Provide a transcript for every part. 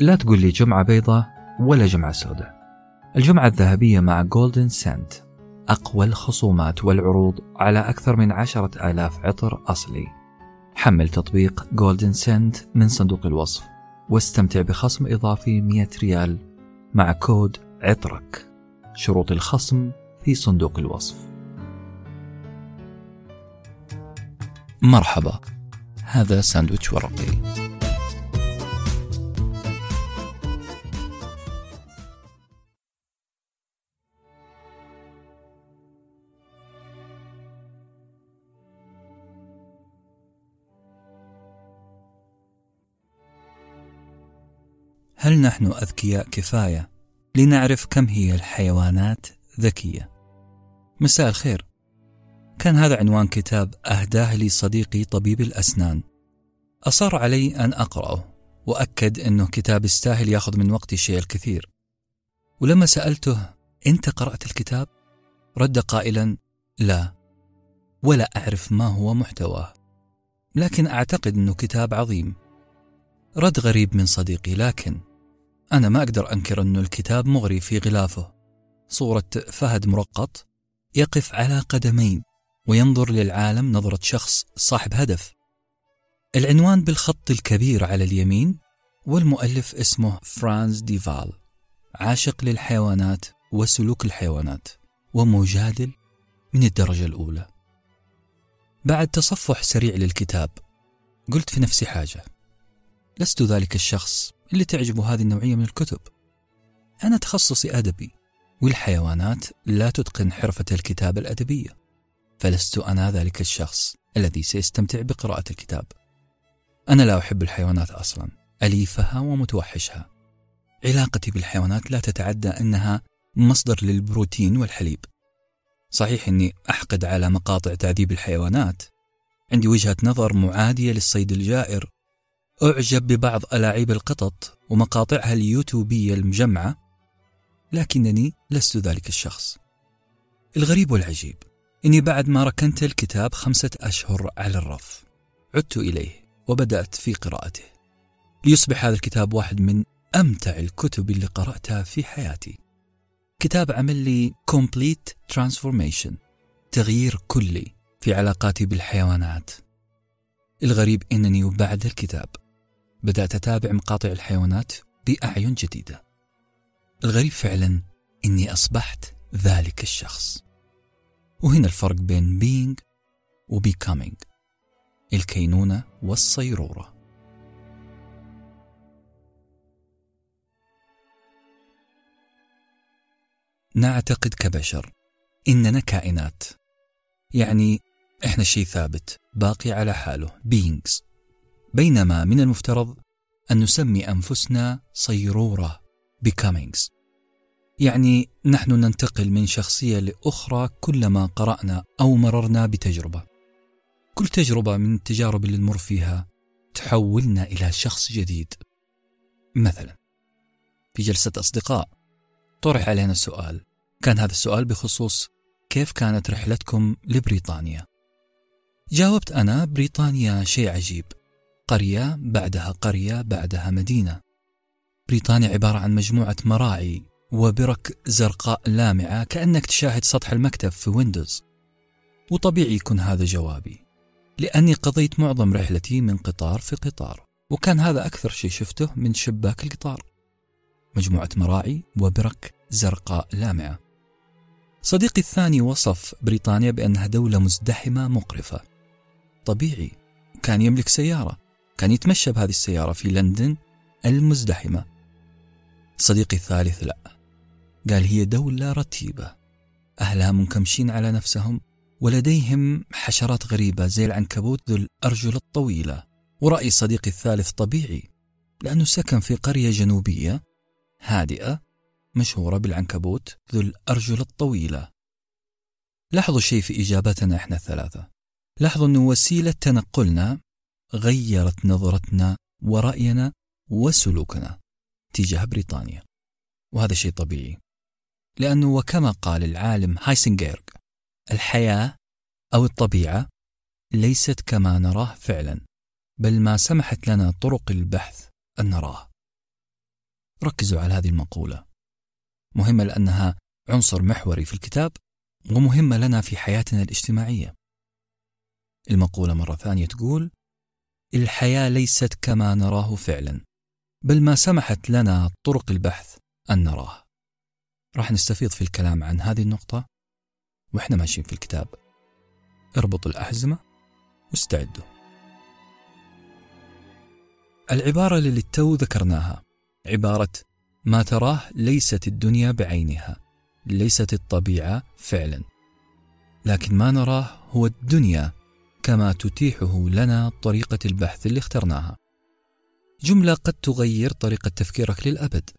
لا تقول لي جمعة بيضة ولا جمعة سوداء. الجمعة الذهبية مع جولدن سنت أقوى الخصومات والعروض على أكثر من عشرة آلاف عطر أصلي. حمل تطبيق جولدن سنت من صندوق الوصف واستمتع بخصم إضافي 100 ريال مع كود عطرك. شروط الخصم في صندوق الوصف. مرحبا هذا ساندويتش ورقي. هل نحن أذكياء كفاية لنعرف كم هي الحيوانات ذكية؟ مساء الخير كان هذا عنوان كتاب أهداه لي صديقي طبيب الأسنان أصر علي أن أقرأه وأكد أنه كتاب يستاهل ياخذ من وقتي شيء الكثير ولما سألته أنت قرأت الكتاب؟ رد قائلا لا ولا أعرف ما هو محتواه لكن أعتقد أنه كتاب عظيم رد غريب من صديقي لكن أنا ما أقدر أنكر أنه الكتاب مغري في غلافه. صورة فهد مرقط يقف على قدمين وينظر للعالم نظرة شخص صاحب هدف. العنوان بالخط الكبير على اليمين والمؤلف اسمه فرانز ديفال عاشق للحيوانات وسلوك الحيوانات ومجادل من الدرجة الأولى. بعد تصفح سريع للكتاب قلت في نفسي حاجة. لست ذلك الشخص اللي تعجبه هذه النوعية من الكتب. أنا تخصصي أدبي والحيوانات لا تتقن حرفة الكتابة الأدبية فلست أنا ذلك الشخص الذي سيستمتع بقراءة الكتاب. أنا لا أحب الحيوانات أصلا أليفها ومتوحشها. علاقتي بالحيوانات لا تتعدى أنها مصدر للبروتين والحليب. صحيح أني أحقد على مقاطع تعذيب الحيوانات. عندي وجهة نظر معادية للصيد الجائر أعجب ببعض ألاعيب القطط ومقاطعها اليوتيوبية المجمعة لكنني لست ذلك الشخص. الغريب والعجيب إني بعد ما ركنت الكتاب خمسة أشهر على الرف عدت إليه وبدأت في قراءته. ليصبح هذا الكتاب واحد من أمتع الكتب اللي قرأتها في حياتي. كتاب عمل لي complete transformation تغيير كلي في علاقاتي بالحيوانات. الغريب إنني بعد الكتاب بدأت أتابع مقاطع الحيوانات بأعين جديدة. الغريب فعلا إني أصبحت ذلك الشخص. وهنا الفرق بين being و becoming الكينونة والصيرورة. نعتقد كبشر إننا كائنات يعني إحنا شيء ثابت باقي على حاله beings. بينما من المفترض أن نسمي أنفسنا صيرورة becomings. يعني نحن ننتقل من شخصية لأخرى كلما قرأنا أو مررنا بتجربة. كل تجربة من التجارب اللي نمر فيها تحولنا إلى شخص جديد. مثلا في جلسة أصدقاء طرح علينا سؤال. كان هذا السؤال بخصوص كيف كانت رحلتكم لبريطانيا؟ جاوبت أنا بريطانيا شيء عجيب. قرية بعدها قرية بعدها مدينة. بريطانيا عبارة عن مجموعة مراعي وبرك زرقاء لامعة كأنك تشاهد سطح المكتب في ويندوز. وطبيعي يكون هذا جوابي لأني قضيت معظم رحلتي من قطار في قطار وكان هذا أكثر شيء شفته من شباك القطار. مجموعة مراعي وبرك زرقاء لامعة. صديقي الثاني وصف بريطانيا بأنها دولة مزدحمة مقرفة. طبيعي كان يملك سيارة. كان يتمشى بهذه السيارة في لندن المزدحمة. صديقي الثالث لا. قال هي دولة رتيبة. أهلها منكمشين على نفسهم ولديهم حشرات غريبة زي العنكبوت ذو الأرجل الطويلة. ورأي صديقي الثالث طبيعي لأنه سكن في قرية جنوبية هادئة مشهورة بالعنكبوت ذو الأرجل الطويلة. لاحظوا شيء في إجابتنا إحنا الثلاثة. لاحظوا أن وسيلة تنقلنا غيرت نظرتنا ورأينا وسلوكنا تجاه بريطانيا. وهذا شيء طبيعي لأنه وكما قال العالم هايسنجيرغ الحياة أو الطبيعة ليست كما نراه فعلا بل ما سمحت لنا طرق البحث أن نراه. ركزوا على هذه المقولة. مهمة لأنها عنصر محوري في الكتاب ومهمة لنا في حياتنا الاجتماعية. المقولة مرة ثانية تقول الحياة ليست كما نراه فعلا بل ما سمحت لنا طرق البحث أن نراه. راح نستفيض في الكلام عن هذه النقطة وإحنا ماشيين في الكتاب. اربطوا الأحزمة واستعدوا. العبارة اللي التو ذكرناها عبارة ما تراه ليست الدنيا بعينها ليست الطبيعة فعلا لكن ما نراه هو الدنيا كما تتيحه لنا طريقة البحث اللي اخترناها. جملة قد تغير طريقة تفكيرك للأبد.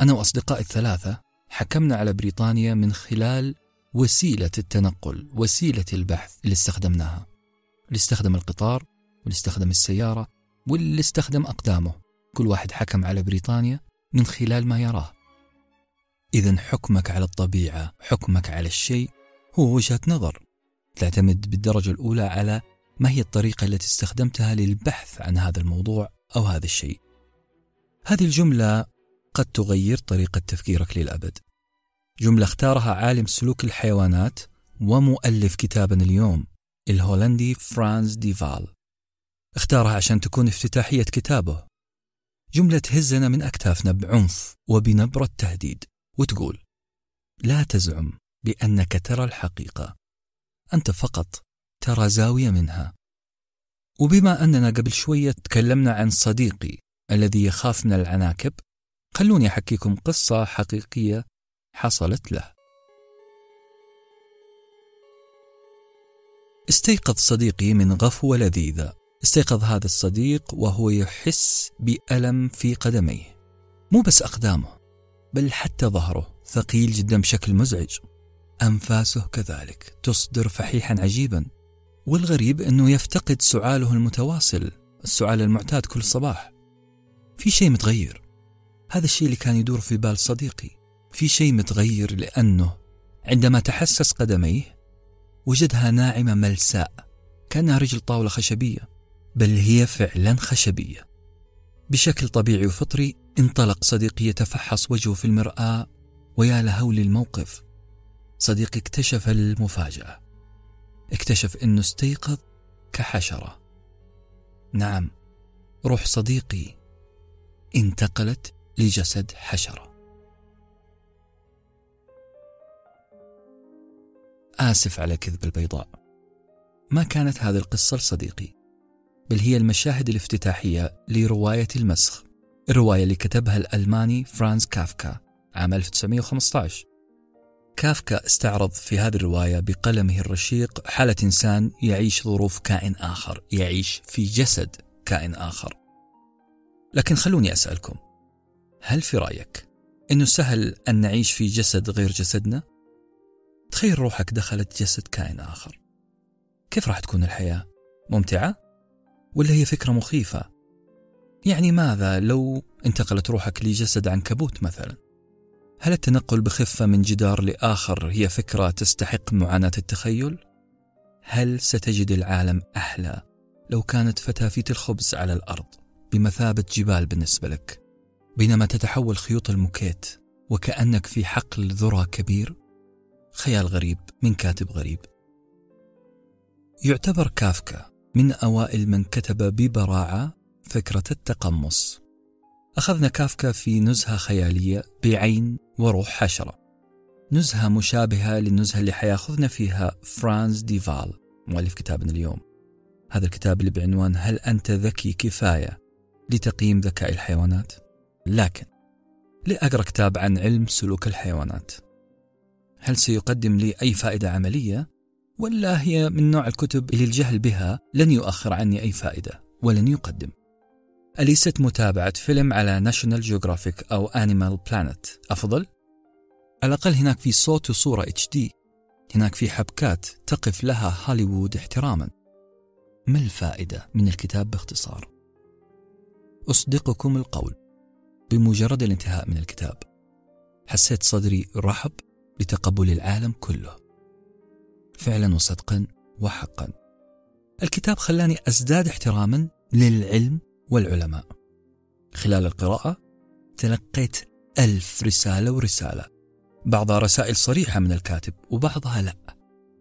أنا وأصدقائي الثلاثة حكمنا على بريطانيا من خلال وسيلة التنقل وسيلة البحث اللي استخدمناها. اللي استخدم القطار واللي استخدم السيارة واللي استخدم أقدامه. كل واحد حكم على بريطانيا من خلال ما يراه. إذا حكمك على الطبيعة حكمك على الشيء هو وجهة نظر. تعتمد بالدرجة الأولى على ما هي الطريقة التي استخدمتها للبحث عن هذا الموضوع أو هذا الشيء. هذه الجملة قد تغير طريقة تفكيرك للأبد. جملة اختارها عالم سلوك الحيوانات ومؤلف كتابنا اليوم الهولندي فرانز ديفال. اختارها عشان تكون افتتاحية كتابه. جملة تهزنا من أكتافنا بعنف وبنبرة تهديد وتقول لا تزعم بأنك ترى الحقيقة. أنت فقط ترى زاوية منها. وبما أننا قبل شوية تكلمنا عن صديقي الذي يخاف من العناكب خلوني أحكيكم قصة حقيقية حصلت له. استيقظ صديقي من غفوة لذيذة استيقظ هذا الصديق وهو يحس بألم في قدميه. مو بس أقدامه بل حتى ظهره ثقيل جدا بشكل مزعج. أنفاسه كذلك. تصدر فحيحا عجيبا. والغريب أنه يفتقد سعاله المتواصل السعال المعتاد كل صباح. في شيء متغير. هذا الشيء اللي كان يدور في بال صديقي. في شيء متغير لأنه عندما تحسس قدميه وجدها ناعمة ملساء كأنها رجل طاولة خشبية. بل هي فعلا خشبية. بشكل طبيعي وفطري انطلق صديقي يتفحص وجهه في المرآة ويا لهول الموقف. صديقي اكتشف المفاجأة. اكتشف إنه استيقظ كحشرة. نعم روح صديقي انتقلت لجسد حشرة. آسف على كذب البيضاء. ما كانت هذه القصة لصديقي بل هي المشاهد الافتتاحية لرواية المسخ الرواية اللي كتبها الألماني فرانز كافكا عام 1915 كافكا استعرض في هذه الرواية بقلمه الرشيق حالة إنسان يعيش ظروف كائن آخر يعيش في جسد كائن آخر لكن خلوني أسألكم هل في رأيك أنه سهل أن نعيش في جسد غير جسدنا؟ تخيل روحك دخلت جسد كائن آخر كيف راح تكون الحياة؟ ممتعة؟ ولا هي فكرة مخيفة؟ يعني ماذا لو انتقلت روحك لجسد عنكبوت مثلا؟ هل التنقل بخفة من جدار لآخر هي فكرة تستحق معاناة التخيل؟ هل ستجد العالم أحلى لو كانت فتافيت الخبز على الأرض بمثابة جبال بالنسبة لك بينما تتحول خيوط الموكيت وكأنك في حقل ذرة كبير؟ خيال غريب من كاتب غريب يعتبر كافكا من أوائل من كتب ببراعة فكرة التقمص أخذنا كافكا في نزهة خيالية بعين وروح حشرة نزهة مشابهة للنزهة اللي حيأخذنا فيها فرانز ديفال مؤلف كتابنا اليوم هذا الكتاب اللي بعنوان هل أنت ذكي كفاية لتقييم ذكاء الحيوانات؟ لكن لأقرأ كتاب عن علم سلوك الحيوانات هل سيقدم لي أي فائدة عملية؟ ولا هي من نوع الكتب اللي الجهل بها لن يؤخر عني أي فائدة ولن يقدم أليست متابعة فيلم على ناشونال جيوغرافيك أو أنيمال بلانت أفضل؟ على الأقل هناك في صوت وصورة اتش دي هناك في حبكات تقف لها هوليوود احتراما. ما الفائدة من الكتاب باختصار؟ أصدقكم القول. بمجرد الانتهاء من الكتاب. حسيت صدري رحب لتقبل العالم كله. فعلا وصدقا وحقا. الكتاب خلاني أزداد احتراما للعلم والعلماء. خلال القراءة تلقيت ألف رسالة ورسالة. بعضها رسائل صريحة من الكاتب وبعضها لا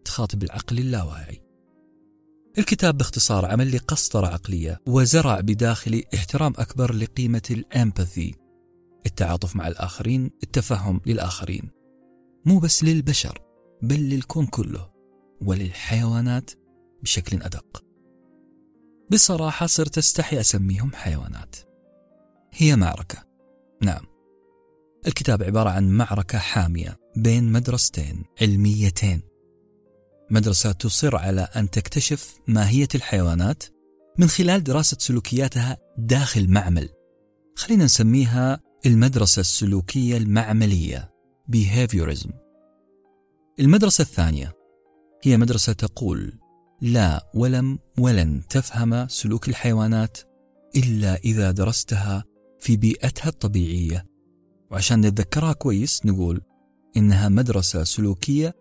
تخاطب العقل اللاواعي. الكتاب باختصار عمل لي قسطرة عقلية وزرع بداخلي احترام أكبر لقيمة الأمباثي. التعاطف مع الآخرين التفهم للآخرين. مو بس للبشر بل للكون كله وللحيوانات بشكل أدق. بصراحة صرت أستحي أسميهم حيوانات. هي معركة. نعم. الكتاب عبارة عن معركة حامية بين مدرستين علميتين. مدرسة تصر على أن تكتشف ماهية الحيوانات من خلال دراسة سلوكياتها داخل معمل. خلينا نسميها المدرسة السلوكية المعملية behaviorism. المدرسة الثانية هي مدرسة تقول لا ولم ولن تفهم سلوك الحيوانات إلا إذا درستها في بيئتها الطبيعية. وعشان نتذكرها كويس نقول إنها مدرسة سلوكية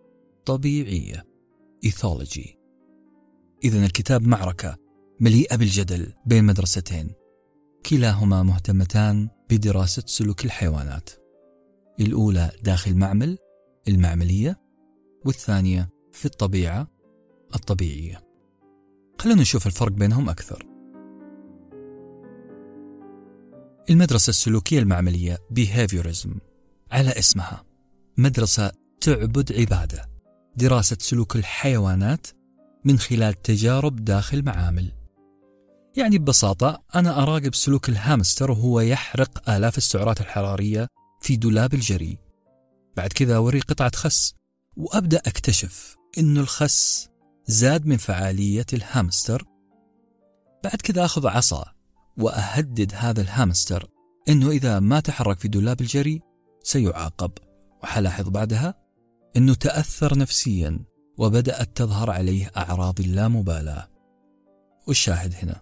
طبيعية. إيثولوجي. إذا الكتاب معركة مليئة بالجدل بين مدرستين. كلاهما مهتمتان بدراسة سلوك الحيوانات. الأولى داخل معمل المعملية والثانية في الطبيعة. الطبيعية خلونا نشوف الفرق بينهم أكثر. المدرسة السلوكية المعملية behaviorism على اسمها. مدرسة تعبد عبادة. دراسة سلوك الحيوانات من خلال تجارب داخل معامل. يعني ببساطة أنا أراقب سلوك الهامستر وهو يحرق آلاف السعرات الحرارية في دولاب الجري. بعد كذا أوريه قطعة خس وأبدأ أكتشف أن الخس زاد من فعالية الهامستر. بعد كذا أخذ عصا وأهدد هذا الهامستر أنه إذا ما تحرك في دولاب الجري سيعاقب. وحلاحظ بعدها أنه تأثر نفسيا وبدأت تظهر عليه أعراض اللامبالاة. والشاهد هنا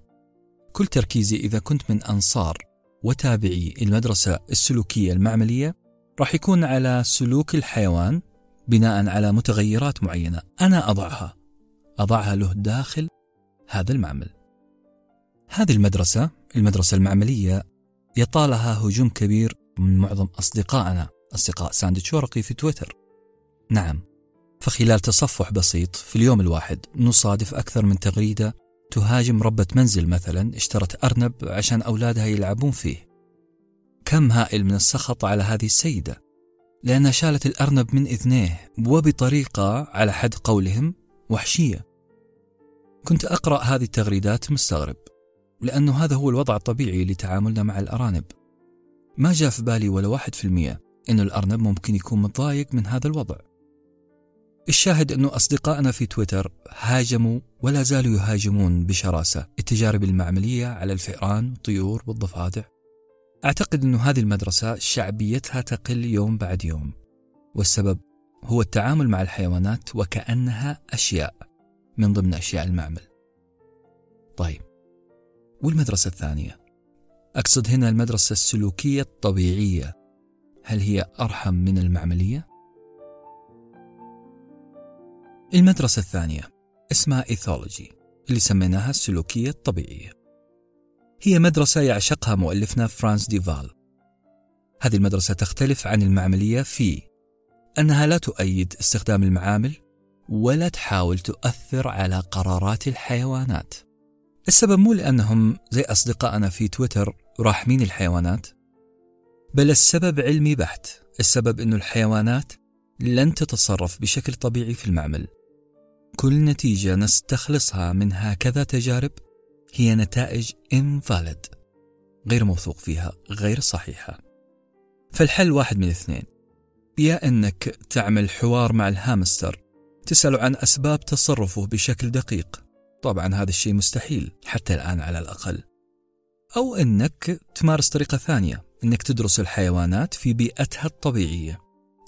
كل تركيزي إذا كنت من أنصار وتابعي المدرسة السلوكية المعملية راح يكون على سلوك الحيوان بناء على متغيرات معينة. أنا أضعها. أضعها له داخل هذا المعمل. هذه المدرسة المدرسة المعملية يطالها هجوم كبير من معظم أصدقائنا أصدقاء ساندويتش ورقي في تويتر. نعم فخلال تصفح بسيط في اليوم الواحد نصادف أكثر من تغريدة تهاجم ربة منزل مثلا اشترت أرنب عشان أولادها يلعبون فيه. كم هائل من السخط على هذه السيدة. لأنها شالت الأرنب من إذنيه وبطريقة على حد قولهم وحشية. كنت أقرأ هذه التغريدات مستغرب لأنه هذا هو الوضع الطبيعي لتعاملنا مع الأرانب. ما جاء في بالي ولا واحد في المية أنه الأرنب ممكن يكون متضايق من هذا الوضع. الشاهد أنه أصدقائنا في تويتر هاجموا ولا زالوا يهاجمون بشراسة التجارب المعملية على الفئران والطيور والضفادع. أعتقد أن هذه المدرسة شعبيتها تقل يوم بعد يوم والسبب هو التعامل مع الحيوانات وكأنها أشياء. من ضمن أشياء المعمل. طيب والمدرسة الثانية؟ أقصد هنا المدرسة السلوكية الطبيعية. هل هي أرحم من المعملية؟ المدرسة الثانية اسمها ethology اللي سميناها السلوكية الطبيعية. هي مدرسة يعشقها مؤلفنا فرانس ديفال. هذه المدرسة تختلف عن المعملية في أنها لا تؤيد استخدام المعامل ولا تحاول تؤثر على قرارات الحيوانات. السبب مو لأنهم زي أصدقائنا في تويتر راحمين الحيوانات بل السبب علمي بحت. السبب أن الحيوانات لن تتصرف بشكل طبيعي في المعمل. كل نتيجة نستخلصها من هكذا تجارب هي نتائج invalid غير موثوق فيها غير صحيحة. فالحل واحد من اثنين. يا أنك تعمل حوار مع الهامستر تسأل عن أسباب تصرفه بشكل دقيق. طبعا هذا الشيء مستحيل حتى الآن على الأقل. أو أنك تمارس طريقة ثانية أنك تدرس الحيوانات في بيئتها الطبيعية.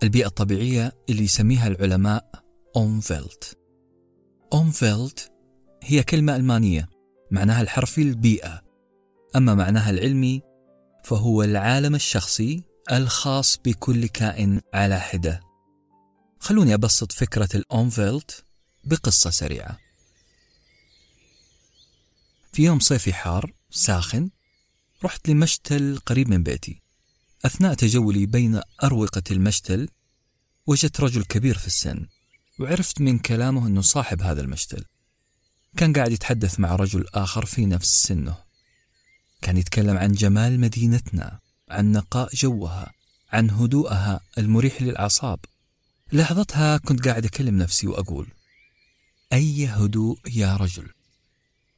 البيئة الطبيعية اللي يسميها العلماء Umwelt Umwelt هي كلمة ألمانية معناها الحرفي البيئة. أما معناها العلمي فهو العالم الشخصي الخاص بكل كائن على حدة. خلوني أبسط فكرة ال Umwelt بقصة سريعة. في يوم صيفي حار ساخن رحت لمشتل قريب من بيتي. أثناء تجولي بين أروقة المشتل وجدت رجل كبير في السن وعرفت من كلامه أنه صاحب هذا المشتل. كان قاعد يتحدث مع رجل آخر في نفس سنه. كان يتكلم عن جمال مدينتنا عن نقاء جوها عن هدوءها المريح للأعصاب. لحظتها كنت قاعد أكلم نفسي وأقول أي هدوء يا رجل.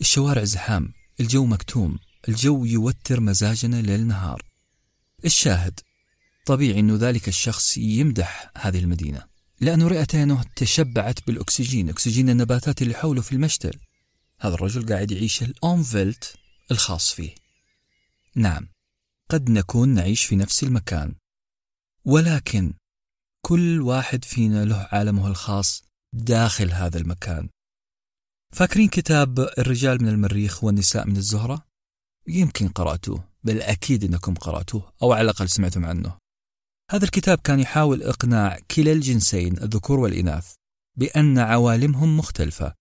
الشوارع زحام الجو مكتوم الجو يوتر مزاجنا ليل نهار. الشاهد طبيعي أنه ذلك الشخص يمدح هذه المدينة. لأن رئتينه تشبعت بالأكسجين أكسجين النباتات اللي حوله في المشتل. هذا الرجل قاعد يعيش الأونفيلت الخاص فيه. نعم قد نكون نعيش في نفس المكان. ولكن كل واحد فينا له عالمه الخاص داخل هذا المكان. فاكرين كتاب الرجال من المريخ والنساء من الزهرة؟ يمكن قرأتوه بل أكيد أنكم قرأتوه أو على الأقل سمعتم عنه. هذا الكتاب كان يحاول إقناع كلا الجنسين الذكور والإناث بأن عوالمهم مختلفة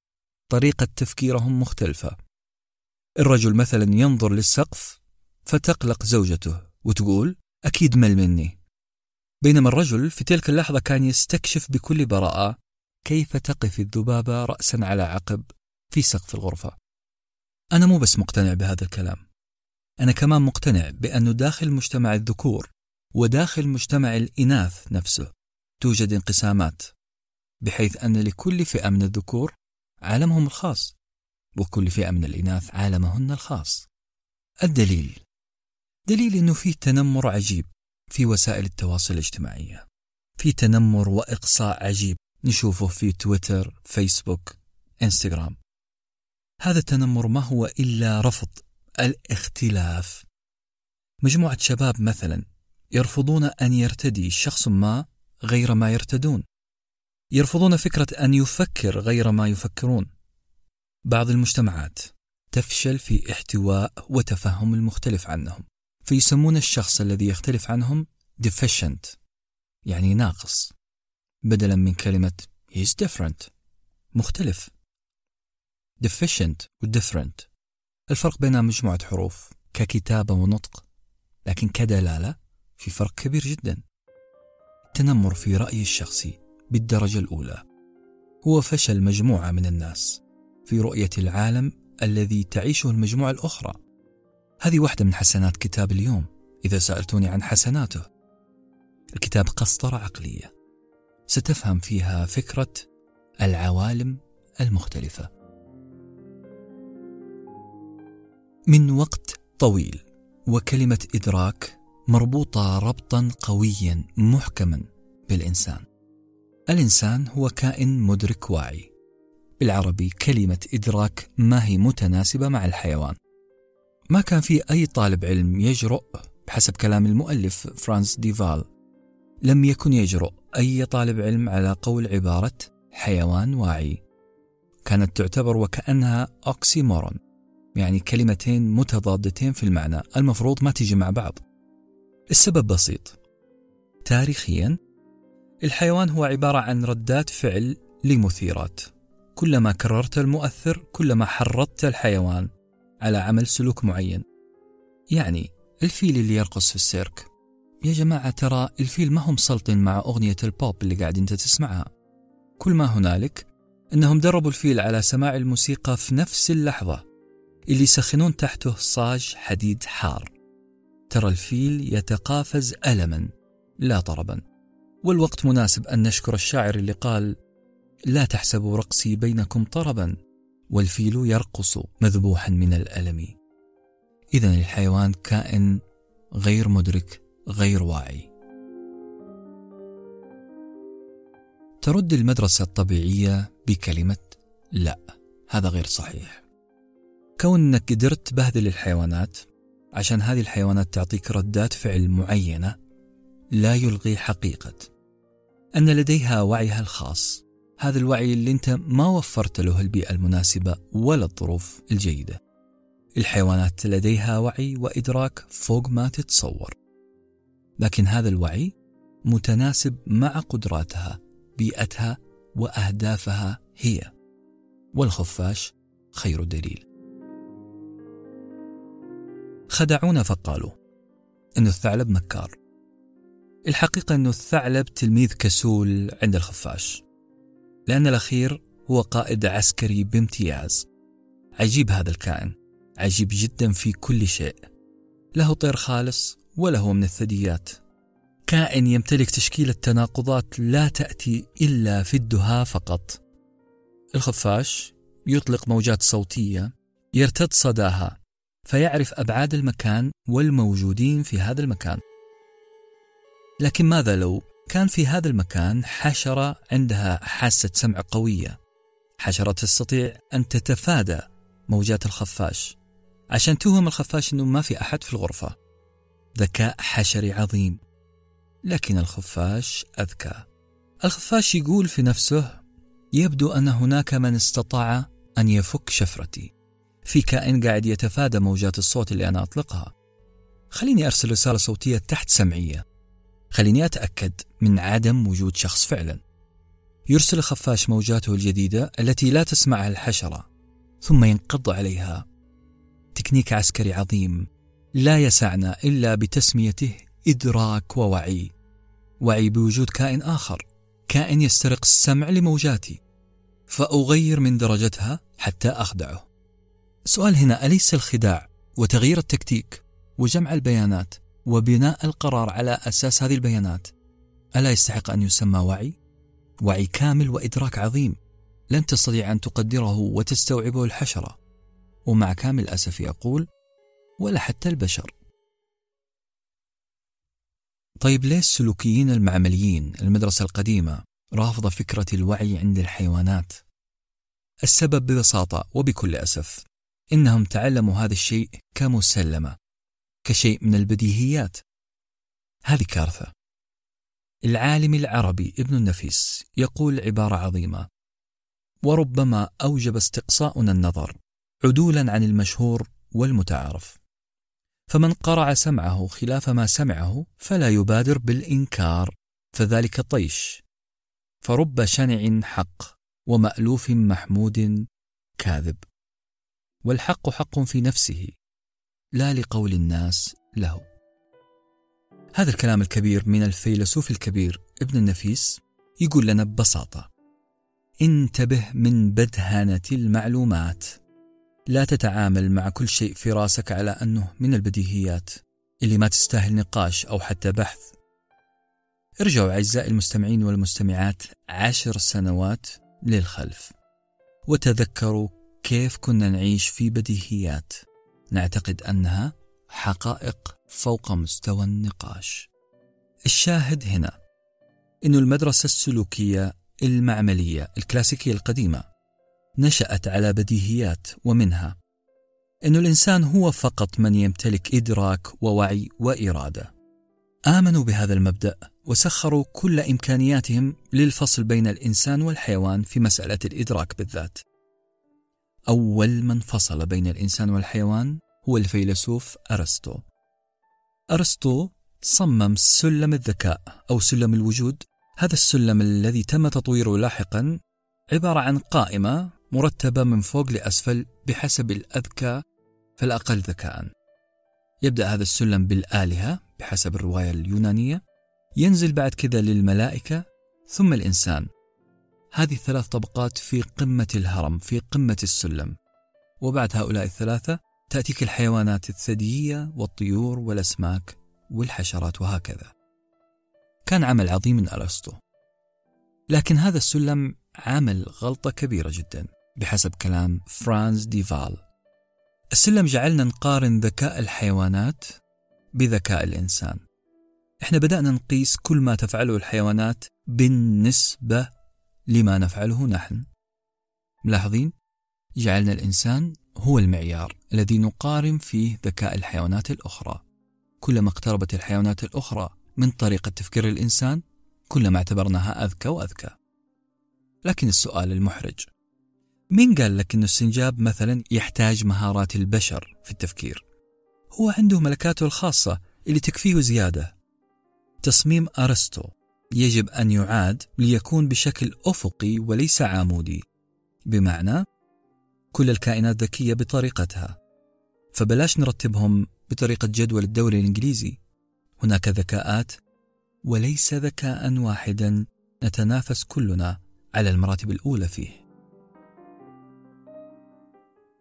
طريقة تفكيرهم مختلفة. الرجل مثلا ينظر للسقف فتقلق زوجته وتقول أكيد مل مني. بينما الرجل في تلك اللحظة كان يستكشف بكل براءة كيف تقف الذبابة رأسا على عقب في سقف الغرفة. أنا مو بس مقتنع بهذا الكلام. أنا كمان مقتنع بأنه داخل مجتمع الذكور وداخل مجتمع الإناث نفسه توجد انقسامات بحيث أن لكل فئة من الذكور عالمهم الخاص وكل فئة من الإناث عالمهن الخاص. الدليل. دليل أنه في تنمر عجيب. في وسائل التواصل الاجتماعية في تنمر وإقصاء عجيب نشوفه في تويتر فيسبوك إنستغرام. هذا التنمر ما هو إلا رفض الاختلاف. مجموعة شباب مثلا يرفضون أن يرتدي شخص ما غير ما يرتدون. يرفضون فكرة أن يفكر غير ما يفكرون. بعض المجتمعات تفشل في احتواء وتفهم المختلف عنهم. فيسمون الشخص الذي يختلف عنهم deficient يعني ناقص بدلا من كلمة he's different مختلف. deficient و different. الفرق بينها مجموعة حروف ككتابة ونطق لكن كدلالة في فرق كبير جدا. التنمر في رأيي الشخصي بالدرجة الأولى. هو فشل مجموعة من الناس في رؤية العالم الذي تعيشه المجموعة الأخرى. هذه واحدة من حسنات كتاب اليوم إذا سألتوني عن حسناته. الكتاب قسطرة عقلية. ستفهم فيها فكرة العوالم المختلفة. من وقت طويل وكلمة إدراك مربوطة ربطا قويا محكما بالإنسان. الإنسان هو كائن مدرك واعي. بالعربي كلمة إدراك ما هي متناسبة مع الحيوان. ما كان في أي طالب علم يجرؤ بحسب كلام المؤلف فرانس ديفال. لم يكن يجرؤ أي طالب علم على قول عبارة حيوان واعي. كانت تعتبر وكأنها oxymoron يعني كلمتين متضادتين في المعنى المفروض ما تيجي مع بعض. السبب بسيط. تاريخيا الحيوان هو عبارة عن ردات فعل لمثيرات. كلما كررت المؤثر كلما حرضت الحيوان. على عمل سلوك معين. يعني الفيل اللي يرقص في السيرك. يا جماعة ترى الفيل ما هم مسلطن مع أغنية البوب اللي قاعد أنت تسمعها. كل ما هنالك أنهم دربوا الفيل على سماع الموسيقى في نفس اللحظة اللي يسخنون تحته صاج حديد حار. ترى الفيل يتقافز ألما لا طربا. والوقت مناسب أن نشكر الشاعر اللي قال لا تحسبوا رقصي بينكم طربا. والفيل يرقص مذبوحا من الألم. إذا الحيوان كائن غير مدرك غير واعي. ترد المدرسة الطبيعية بكلمة لا. هذا غير صحيح. كونك قدرت تبهدل الحيوانات عشان هذه الحيوانات تعطيك ردات فعل معينة لا يلغي حقيقة. أن لديها وعيها الخاص. هذا الوعي اللي أنت ما وفرت له البيئة المناسبة ولا الظروف الجيدة. الحيوانات لديها وعي وإدراك فوق ما تتصور. لكن هذا الوعي متناسب مع قدراتها بيئتها وأهدافها هي. والخفاش خير دليل. خدعونا فقالوا أن الثعلب مكار. الحقيقة أنه الثعلب تلميذ كسول عند الخفاش. لأن الأخير هو قائد عسكري بامتياز. عجيب هذا الكائن. عجيب جدا في كل شيء. له طير خالص ولا هو من الثدييات. كائن يمتلك تشكيلة تناقضات لا تأتي إلا في الدهاء فقط. الخفاش يطلق موجات صوتية يرتد صداها فيعرف أبعاد المكان والموجودين في هذا المكان. لكن ماذا لو كان في هذا المكان حشرة عندها حاسة سمع قوية. حشرة تستطيع أن تتفادى موجات الخفاش. عشان توهم الخفاش أنه ما في أحد في الغرفة. ذكاء حشري عظيم. لكن الخفاش أذكى. الخفاش يقول في نفسه يبدو أن هناك من استطاع أن يفك شفرتي. في كائن قاعد يتفادى موجات الصوت اللي أنا أطلقها. خليني أرسل رسالة صوتية تحت سمعية. خليني أتأكد من عدم وجود شخص فعلا. يرسل الخفاش موجاته الجديدة التي لا تسمعها الحشرة ثم ينقض عليها. تكنيك عسكري عظيم لا يسعنا إلا بتسميته إدراك ووعي. وعي بوجود كائن آخر كائن يسترق السمع لموجاتي. فأغير من درجتها حتى أخدعه. السؤال هنا أليس الخداع وتغيير التكتيك وجمع البيانات وبناء القرار على أساس هذه البيانات ألا يستحق أن يسمى وعي؟ وعي كامل وإدراك عظيم لن تستطيع أن تقدره وتستوعبه الحشرة ومع كامل أسفي أقول ولا حتى البشر طيب ليش السلوكيين المعمليين المدرسة القديمة رافضة فكرة الوعي عند الحيوانات؟ السبب ببساطة وبكل أسف إنهم تعلموا هذا الشيء كمسلمة كشيء من البديهيات. هذه كارثة. العالم العربي ابن النفيس يقول عبارة عظيمة. وربما أوجب استقصاؤنا النظر عدولا عن المشهور والمتعارف. فمن قرع سمعه خلاف ما سمعه فلا يبادر بالإنكار فذلك طيش. فرب شنع حق ومألوف محمود كاذب. والحق حق في نفسه. لا لقول الناس له. هذا الكلام الكبير من الفيلسوف الكبير ابن النفيس يقول لنا ببساطة انتبه من بدهنة المعلومات. لا تتعامل مع كل شيء في راسك على أنه من البديهيات اللي ما تستاهل نقاش أو حتى بحث. ارجعوا أعزائي المستمعين والمستمعات عشر سنوات للخلف وتذكروا كيف كنا نعيش في بديهيات. نعتقد أنها حقائق فوق مستوى النقاش. الشاهد هنا أن المدرسة السلوكية المعملية الكلاسيكية القديمة نشأت على بديهيات ومنها أن الإنسان هو فقط من يمتلك إدراك ووعي وإرادة. آمنوا بهذا المبدأ وسخروا كل إمكانياتهم للفصل بين الإنسان والحيوان في مسألة الإدراك بالذات. أول من فصل بين الإنسان والحيوان هو الفيلسوف أرسطو. أرسطو صمم سلم الذكاء أو سلم الوجود. هذا السلم الذي تم تطويره لاحقا عبارة عن قائمة مرتبة من فوق لأسفل بحسب الأذكى فالأقل ذكاء. يبدأ هذا السلم بالآلهة بحسب الرواية اليونانية. ينزل بعد كذا للملائكة ثم الإنسان. هذه الثلاث طبقات في قمة الهرم في قمة السلم. وبعد هؤلاء الثلاثة تأتيك الحيوانات الثديية والطيور والأسماك والحشرات وهكذا. كان عمل عظيم من أرسطو. لكن هذا السلم عمل غلطة كبيرة جدا بحسب كلام فرانز ديفال السلم جعلنا نقارن ذكاء الحيوانات بذكاء الإنسان. إحنا بدأنا نقيس كل ما تفعله الحيوانات بالنسبة لما نفعله نحن. ملاحظين؟ جعلنا الإنسان هو المعيار الذي نقارن فيه ذكاء الحيوانات الأخرى. كلما اقتربت الحيوانات الأخرى من طريقة تفكير الإنسان كلما اعتبرناها أذكى وأذكى. لكن السؤال المحرج مين قال لك أن السنجاب مثلا يحتاج مهارات البشر في التفكير؟ هو عنده ملكاته الخاصة اللي تكفيه زيادة. تصميم أرسطو. يجب أن يعاد ليكون بشكل أفقي وليس عمودي. بمعنى كل الكائنات ذكية بطريقتها فبلاش نرتبهم بطريقة جدول الدوري الإنجليزي. هناك ذكاءات وليس ذكاء واحدا نتنافس كلنا على المراتب الأولى فيه.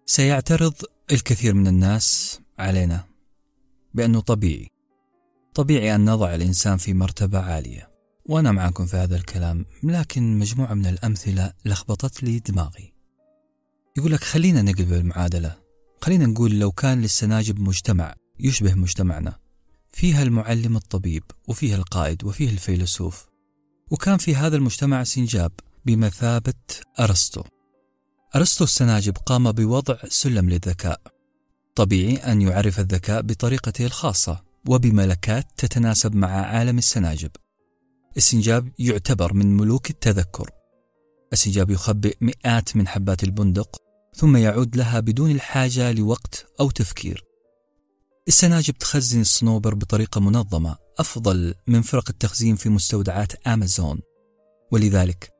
سيعترض الكثير من الناس علينا بأنه طبيعي طبيعي أن نضع الإنسان في مرتبة عالية. وأنا معكم في هذا الكلام لكن مجموعة من الأمثلة لخبطت لي دماغي. يقول لك خلينا نقلب المعادلة. خلينا نقول لو كان للسناجب مجتمع يشبه مجتمعنا. فيها المعلم الطبيب وفيها القائد وفيه الفيلسوف. وكان في هذا المجتمع سنجاب بمثابة أرسطو. أرسطو السناجب قام بوضع سلم للذكاء. طبيعي أن يعرف الذكاء بطريقته الخاصة وبملكات تتناسب مع عالم السناجب. السنجاب يعتبر من ملوك التذكر. السنجاب يخبئ مئات من حبات البندق ثم يعود لها بدون الحاجة لوقت أو تفكير. السناجب تخزن الصنوبر بطريقة منظمة أفضل من فرق التخزين في مستودعات أمازون. ولذلك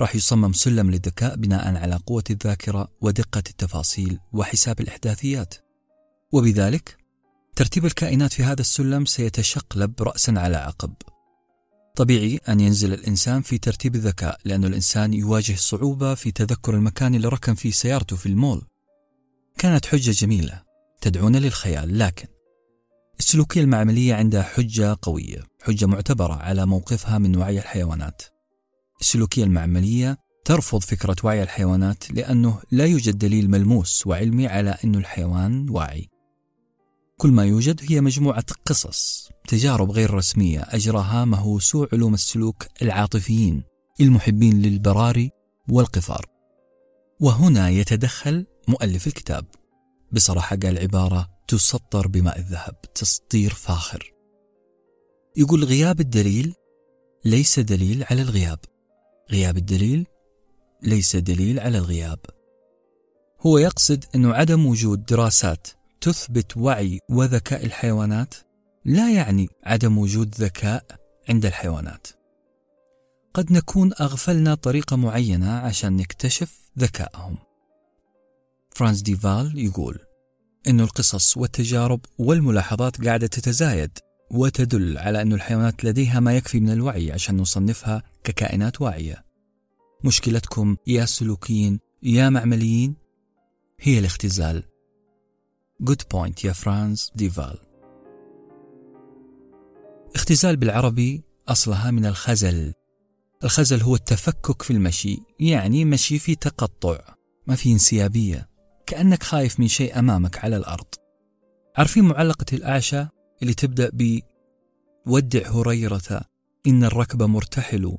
راح يصمم سلم للذكاء بناء على قوة الذاكرة ودقة التفاصيل وحساب الإحداثيات. وبذلك ترتيب الكائنات في هذا السلم سيتشقلب رأسا على عقب. طبيعي أن ينزل الإنسان في ترتيب الذكاء لأن الإنسان يواجه صعوبة في تذكر المكان اللي ركن فيه سيارته في المول. كانت حجة جميلة تدعونا للخيال لكن السلوكية المعملية عندها حجة قوية حجة معتبرة على موقفها من وعي الحيوانات. السلوكية المعملية ترفض فكرة وعي الحيوانات لأنه لا يوجد دليل ملموس وعلمي على أن الحيوان واعي. كل ما يوجد هي مجموعة قصص. تجارب غير رسمية أجراها مهوسو علوم السلوك العاطفيين المحبين للبراري والقفار وهنا يتدخل مؤلف الكتاب. بصراحة قال عبارة تسطر بماء الذهب تسطير فاخر. يقول غياب الدليل ليس دليل على الغياب. غياب الدليل ليس دليل على الغياب. هو يقصد أنه عدم وجود دراسات تثبت وعي وذكاء الحيوانات لا يعني عدم وجود ذكاء عند الحيوانات. قد نكون أغفلنا طريقة معينة عشان نكتشف ذكائهم فرانس ديفال يقول أن القصص والتجارب والملاحظات قاعدة تتزايد وتدل على أن الحيوانات لديها ما يكفي من الوعي عشان نصنفها ككائنات واعية. مشكلتكم يا سلوكيين يا معمليين؟ هي الاختزال. good point يا فرانز ديفال. اختزال بالعربي أصلها من الخزل الخزل هو التفكك في المشي يعني مشي في تقطع ما في انسيابية كأنك خايف من شيء أمامك على الأرض عارفين معلقة الأعشى اللي تبدأ ب ودع هريرة إن الركب مرتحل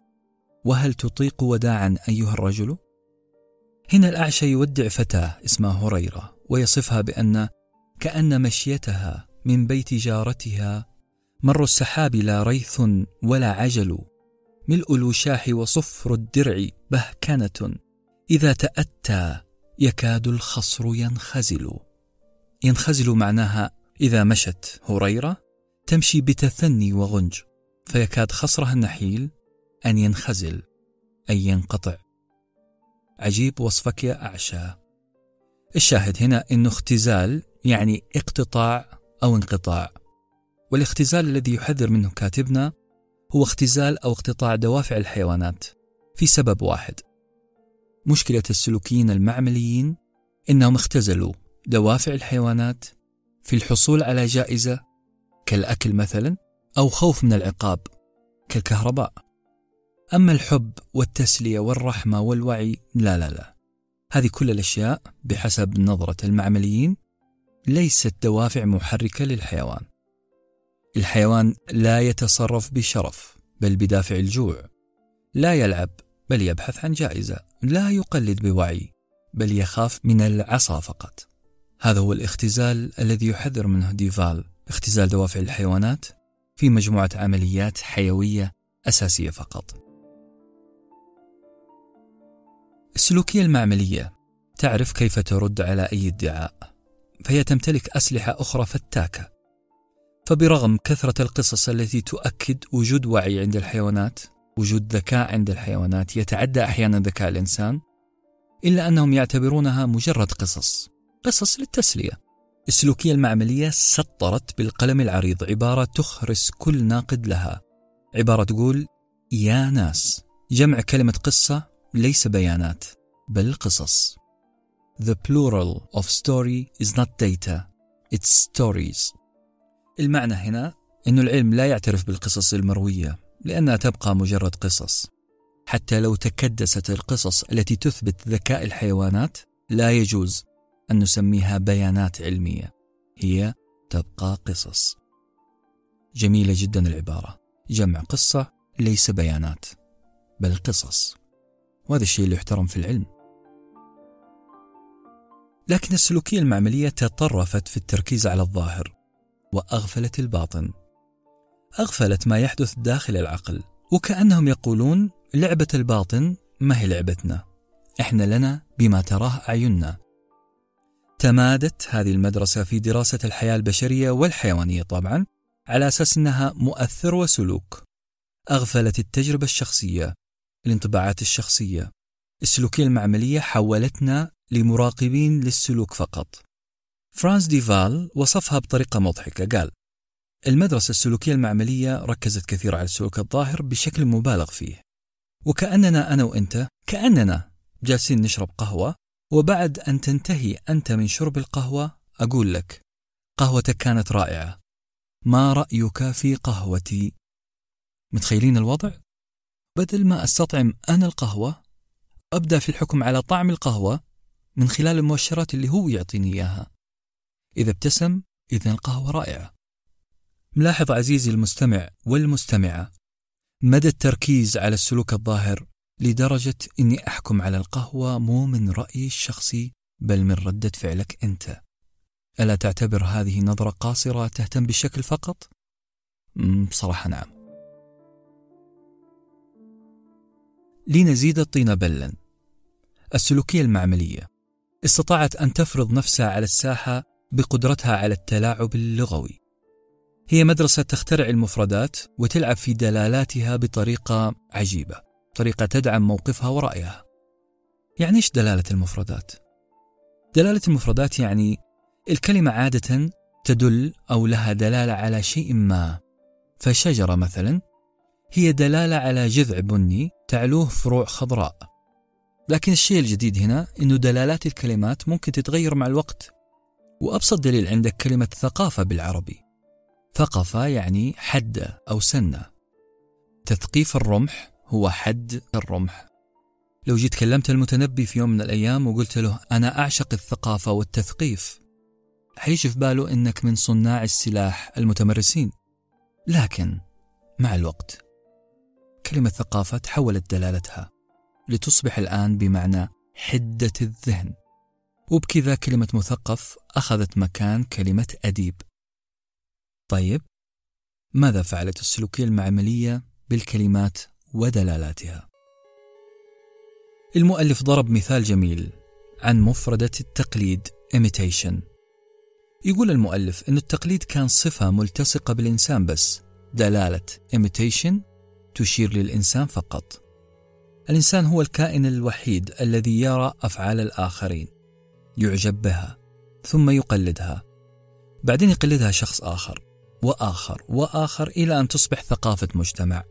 وهل تطيق وداعا أيها الرجل؟ هنا الأعشى يودع فتاة اسمها هريرة ويصفها بأن كأن مشيتها من بيت جارتها مر السحاب لا ريث ولا عجل. ملء الوشاح وصفر الدرع بهكنة. إذا تأتى يكاد الخصر ينخزل. ينخزل معناها إذا مشت هريرة تمشي بتثني وغنج فيكاد خصرها النحيل أن ينخزل أي ينقطع. عجيب وصفك يا أعشى. الشاهد هنا أنه اختزال يعني اقتطاع أو انقطاع. والاختزال الذي يحذر منه كاتبنا هو اختزال أو اقتطاع دوافع الحيوانات في سبب واحد. مشكلة السلوكيين المعمليين إنهم اختزلوا دوافع الحيوانات في الحصول على جائزة كالأكل مثلا أو خوف من العقاب كالكهرباء. أما الحب والتسلية والرحمة والوعي لا لا لا. هذه كل الأشياء بحسب نظرة المعمليين ليست دوافع محركة للحيوان. الحيوان لا يتصرف بشرف بل بدافع الجوع. لا يلعب بل يبحث عن جائزة. لا يقلد بوعي بل يخاف من العصا فقط. هذا هو الاختزال الذي يحذر منه ديفال. اختزال دوافع الحيوانات في مجموعة عمليات حيوية أساسية فقط. السلوكية المعملية. تعرف كيف ترد على أي ادعاء. فهي تمتلك أسلحة أخرى فتاكة. فبرغم كثرة القصص التي تؤكد وجود وعي عند الحيوانات وجود ذكاء عند الحيوانات يتعدى أحيانا ذكاء الإنسان إلا أنهم يعتبرونها مجرد قصص قصص للتسلية. السلوكية المعملية سطرت بالقلم العريض عبارة تخرس كل ناقد لها. عبارة تقول يا ناس جمع كلمة قصة ليس بيانات بل قصص. The plural of story is not data it's stories. المعنى هنا أن العلم لا يعترف بالقصص المروية لأنها تبقى مجرد قصص. حتى لو تكدست القصص التي تثبت ذكاء الحيوانات لا يجوز أن نسميها بيانات علمية. هي تبقى قصص. جميلة جدا العبارة. جمع قصة ليس بيانات بل قصص. وهذا الشيء اللي يحترم في العلم. لكن السلوكية المعملية تطرفت في التركيز على الظاهر. وأغفلت الباطن. أغفلت ما يحدث داخل العقل وكأنهم يقولون لعبة الباطن ما هي لعبتنا إحنا لنا بما تراه أعيننا. تمادت هذه المدرسة في دراسة الحياة البشرية والحيوانية طبعا على أساس أنها مؤثر وسلوك. أغفلت التجربة الشخصية الانطباعات الشخصية. السلوكية المعملية حولتنا لمراقبين للسلوك فقط. فرانس ديفال وصفها بطريقة مضحكة قال المدرسة السلوكية المعملية ركزت كثير على السلوك الظاهر بشكل مبالغ فيه وكأننا أنا وأنت كأننا جالسين نشرب قهوة وبعد أن تنتهي أنت من شرب القهوة أقول لك قهوتك كانت رائعة ما رأيك في قهوتي؟ متخيلين الوضع؟ بدل ما أستطعم أنا القهوة أبدأ في الحكم على طعم القهوة من خلال المؤشرات اللي هو يعطيني إياها إذا ابتسم إذا القهوة رائعة. ملاحظ عزيزي المستمع والمستمعة مدى التركيز على السلوك الظاهر لدرجة إني أحكم على القهوة مو من رأيي الشخصي بل من ردة فعلك أنت. ألا تعتبر هذه نظرة قاصرة تهتم بالشكل فقط؟ بصراحة نعم. لنزيد الطين بلا. السلوكية المعملية. استطاعت أن تفرض نفسها على الساحة بقدرتها على التلاعب اللغوي. هي مدرسة تخترع المفردات وتلعب في دلالاتها بطريقة عجيبة طريقة تدعم موقفها ورأيها. يعني إيش دلالة المفردات؟ دلالة المفردات يعني الكلمة عادة تدل أو لها دلالة على شيء ما. فشجرة مثلا هي دلالة على جذع بني تعلوه فروع خضراء. لكن الشيء الجديد هنا أنه دلالات الكلمات ممكن تتغير مع الوقت. وأبسط دليل عندك كلمة ثقافة بالعربي. ثقفة يعني حد أو سنة. تثقيف الرمح هو حد الرمح. لو جيت كلمت المتنبي في يوم من الأيام وقلت له أنا أعشق الثقافة والتثقيف حيجي في باله إنك من صناع السلاح المتمرسين. لكن مع الوقت كلمة ثقافة تحولت دلالتها لتصبح الآن بمعنى حدة الذهن. وبكذا كلمة مثقف أخذت مكان كلمة أديب. طيب ماذا فعلت السلوكية المعملية بالكلمات ودلالاتها؟ المؤلف ضرب مثال جميل عن مفردة التقليد imitation. يقول المؤلف أن التقليد كان صفة ملتصقة بالإنسان بس. دلالة imitation تشير للإنسان فقط. الإنسان هو الكائن الوحيد الذي يرى أفعال الآخرين. يعجب بها ثم يقلدها. بعدين يقلدها شخص آخر وآخر وآخر إلى أن تصبح ثقافة مجتمع.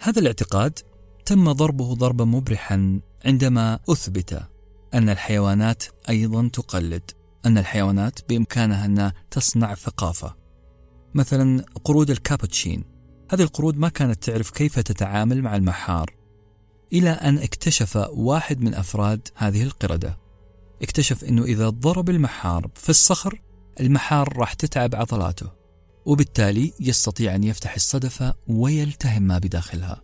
هذا الاعتقاد تم ضربه ضربا مبرحا عندما أثبت أن الحيوانات أيضا تقلد أن الحيوانات بإمكانها أن تصنع ثقافة. مثلا قرود الكابوتشين. هذه القرود ما كانت تعرف كيف تتعامل مع المحار إلى أن اكتشف واحد من أفراد هذه القردة. اكتشف أنه إذا ضرب المحار في الصخر المحار راح تتعب عضلاته وبالتالي يستطيع أن يفتح الصدفة ويلتهم ما بداخلها.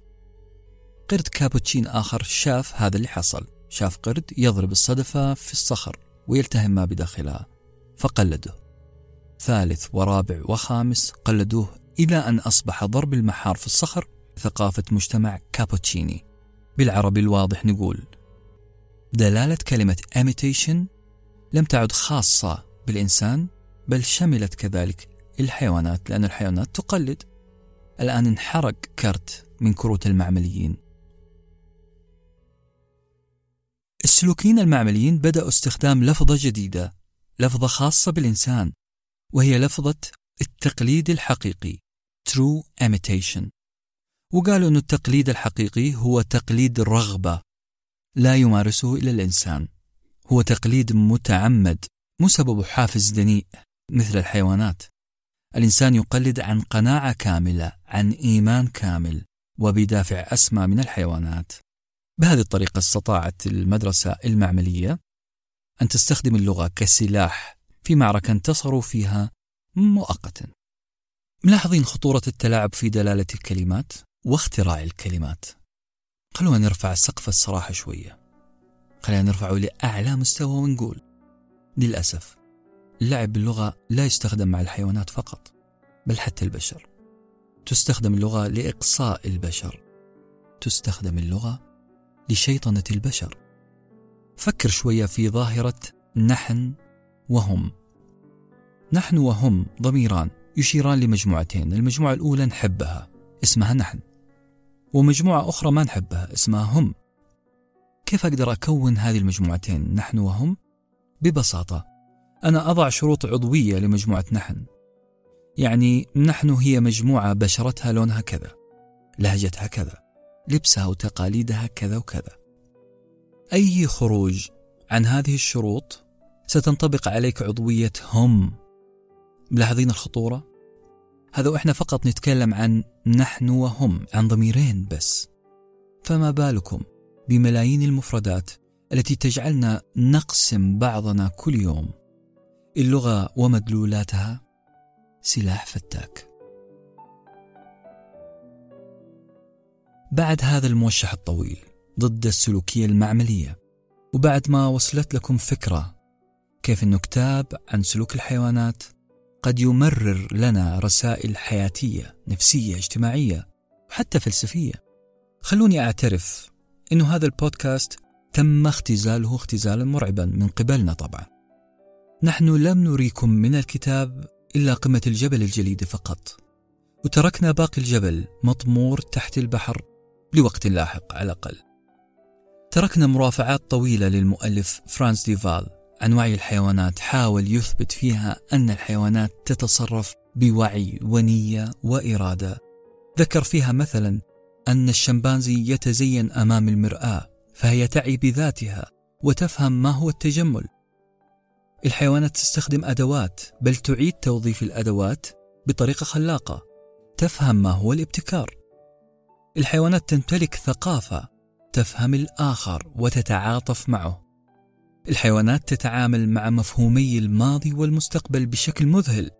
قرد كابوتشين آخر شاف هذا اللي حصل. شاف قرد يضرب الصدفة في الصخر ويلتهم ما بداخلها فقلده. ثالث ورابع وخامس قلدوه إلى أن أصبح ضرب المحار في الصخر ثقافة مجتمع كابوتشيني. بالعربي الواضح نقول دلالة كلمة imitation لم تعد خاصة بالإنسان بل شملت كذلك الحيوانات لأن الحيوانات تقلد. الآن انحرق كرت من كروت المعمليين. السلوكيين المعمليين بدأوا استخدام لفظة جديدة لفظة خاصة بالإنسان وهي لفظة التقليد الحقيقي true imitation. وقالوا أن التقليد الحقيقي هو تقليد الرغبة. لا يمارسه إلا الإنسان. هو تقليد متعمد مو سببه حافز دنيء مثل الحيوانات. الإنسان يقلد عن قناعة كاملة عن إيمان كامل وبدافع أسمى من الحيوانات. بهذه الطريقة استطاعت المدرسة المعملية أن تستخدم اللغة كسلاح في معركة انتصروا فيها مؤقتا. ملاحظين خطورة التلاعب في دلالة الكلمات واختراع الكلمات. خلونا نرفع سقف الصراحة شوية. خلينا نرفعه لأعلى مستوى ونقول للأسف اللعب باللغة لا يستخدم مع الحيوانات فقط بل حتى البشر. تستخدم اللغة لإقصاء البشر. تستخدم اللغة لشيطنة البشر. فكر شوية في ظاهرة نحن وهم. نحن وهم ضميران يشيران لمجموعتين المجموعة الأولى نحبها اسمها نحن. ومجموعة أخرى ما نحبها اسمها هم كيف أقدر أكون هذه المجموعتين نحن وهم؟ ببساطة أنا أضع شروط عضوية لمجموعة نحن يعني نحن هي مجموعة بشرتها لونها كذا لهجتها كذا لبسها وتقاليدها كذا وكذا أي خروج عن هذه الشروط ستنطبق عليك عضوية هم ملاحظين الخطورة؟ هذا وإحنا فقط نتكلم عن نحن وهم عن ضميرين بس. فما بالكم بملايين المفردات التي تجعلنا نقسم بعضنا كل يوم. اللغة ومدلولاتها سلاح فتاك. بعد هذا الموشح الطويل ضد السلوكية المعملية وبعد ما وصلت لكم فكرة كيف أنه كتاب عن سلوك الحيوانات قد يمرر لنا رسائل حياتية نفسية اجتماعية وحتى فلسفية. خلوني أعترف أنه هذا البودكاست تم اختزاله اختزالا مرعبا من قبلنا طبعا. نحن لم نريكم من الكتاب إلا قمة الجبل الجليدة فقط. وتركنا باقي الجبل مطمور تحت البحر لوقت لاحق على الأقل. تركنا مرافعات طويلة للمؤلف فرانس ديفال. عن وعي الحيوانات. حاول يثبت فيها أن الحيوانات تتصرف بوعي ونية وإرادة. ذكر فيها مثلا أن الشمبانزي يتزين أمام المرآة فهي تعي بذاتها وتفهم ما هو التجمل. الحيوانات تستخدم أدوات بل تعيد توظيف الأدوات بطريقة خلاقة تفهم ما هو الابتكار. الحيوانات تمتلك ثقافة تفهم الآخر وتتعاطف معه. الحيوانات تتعامل مع مفهومي الماضي والمستقبل بشكل مذهل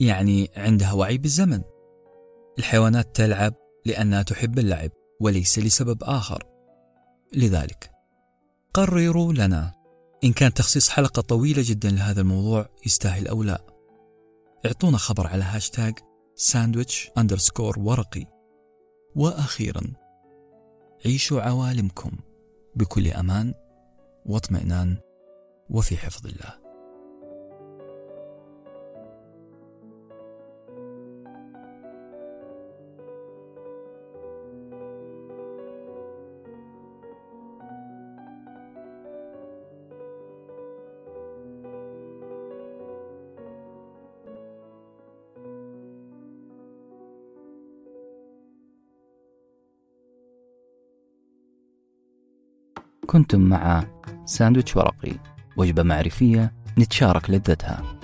يعني عندها وعي بالزمن. الحيوانات تلعب لأنها تحب اللعب وليس لسبب آخر. لذلك قرروا لنا إن كان تخصيص حلقة طويلة جدا لهذا الموضوع يستاهل أو لا. اعطونا خبر على هاشتاج ساندويتش underscore ورقي. وأخيرا عيشوا عوالمكم بكل أمان. واطمئنان وفي حفظ الله. كنتم مع ساندويتش ورقي وجبة معرفية نتشارك لذتها.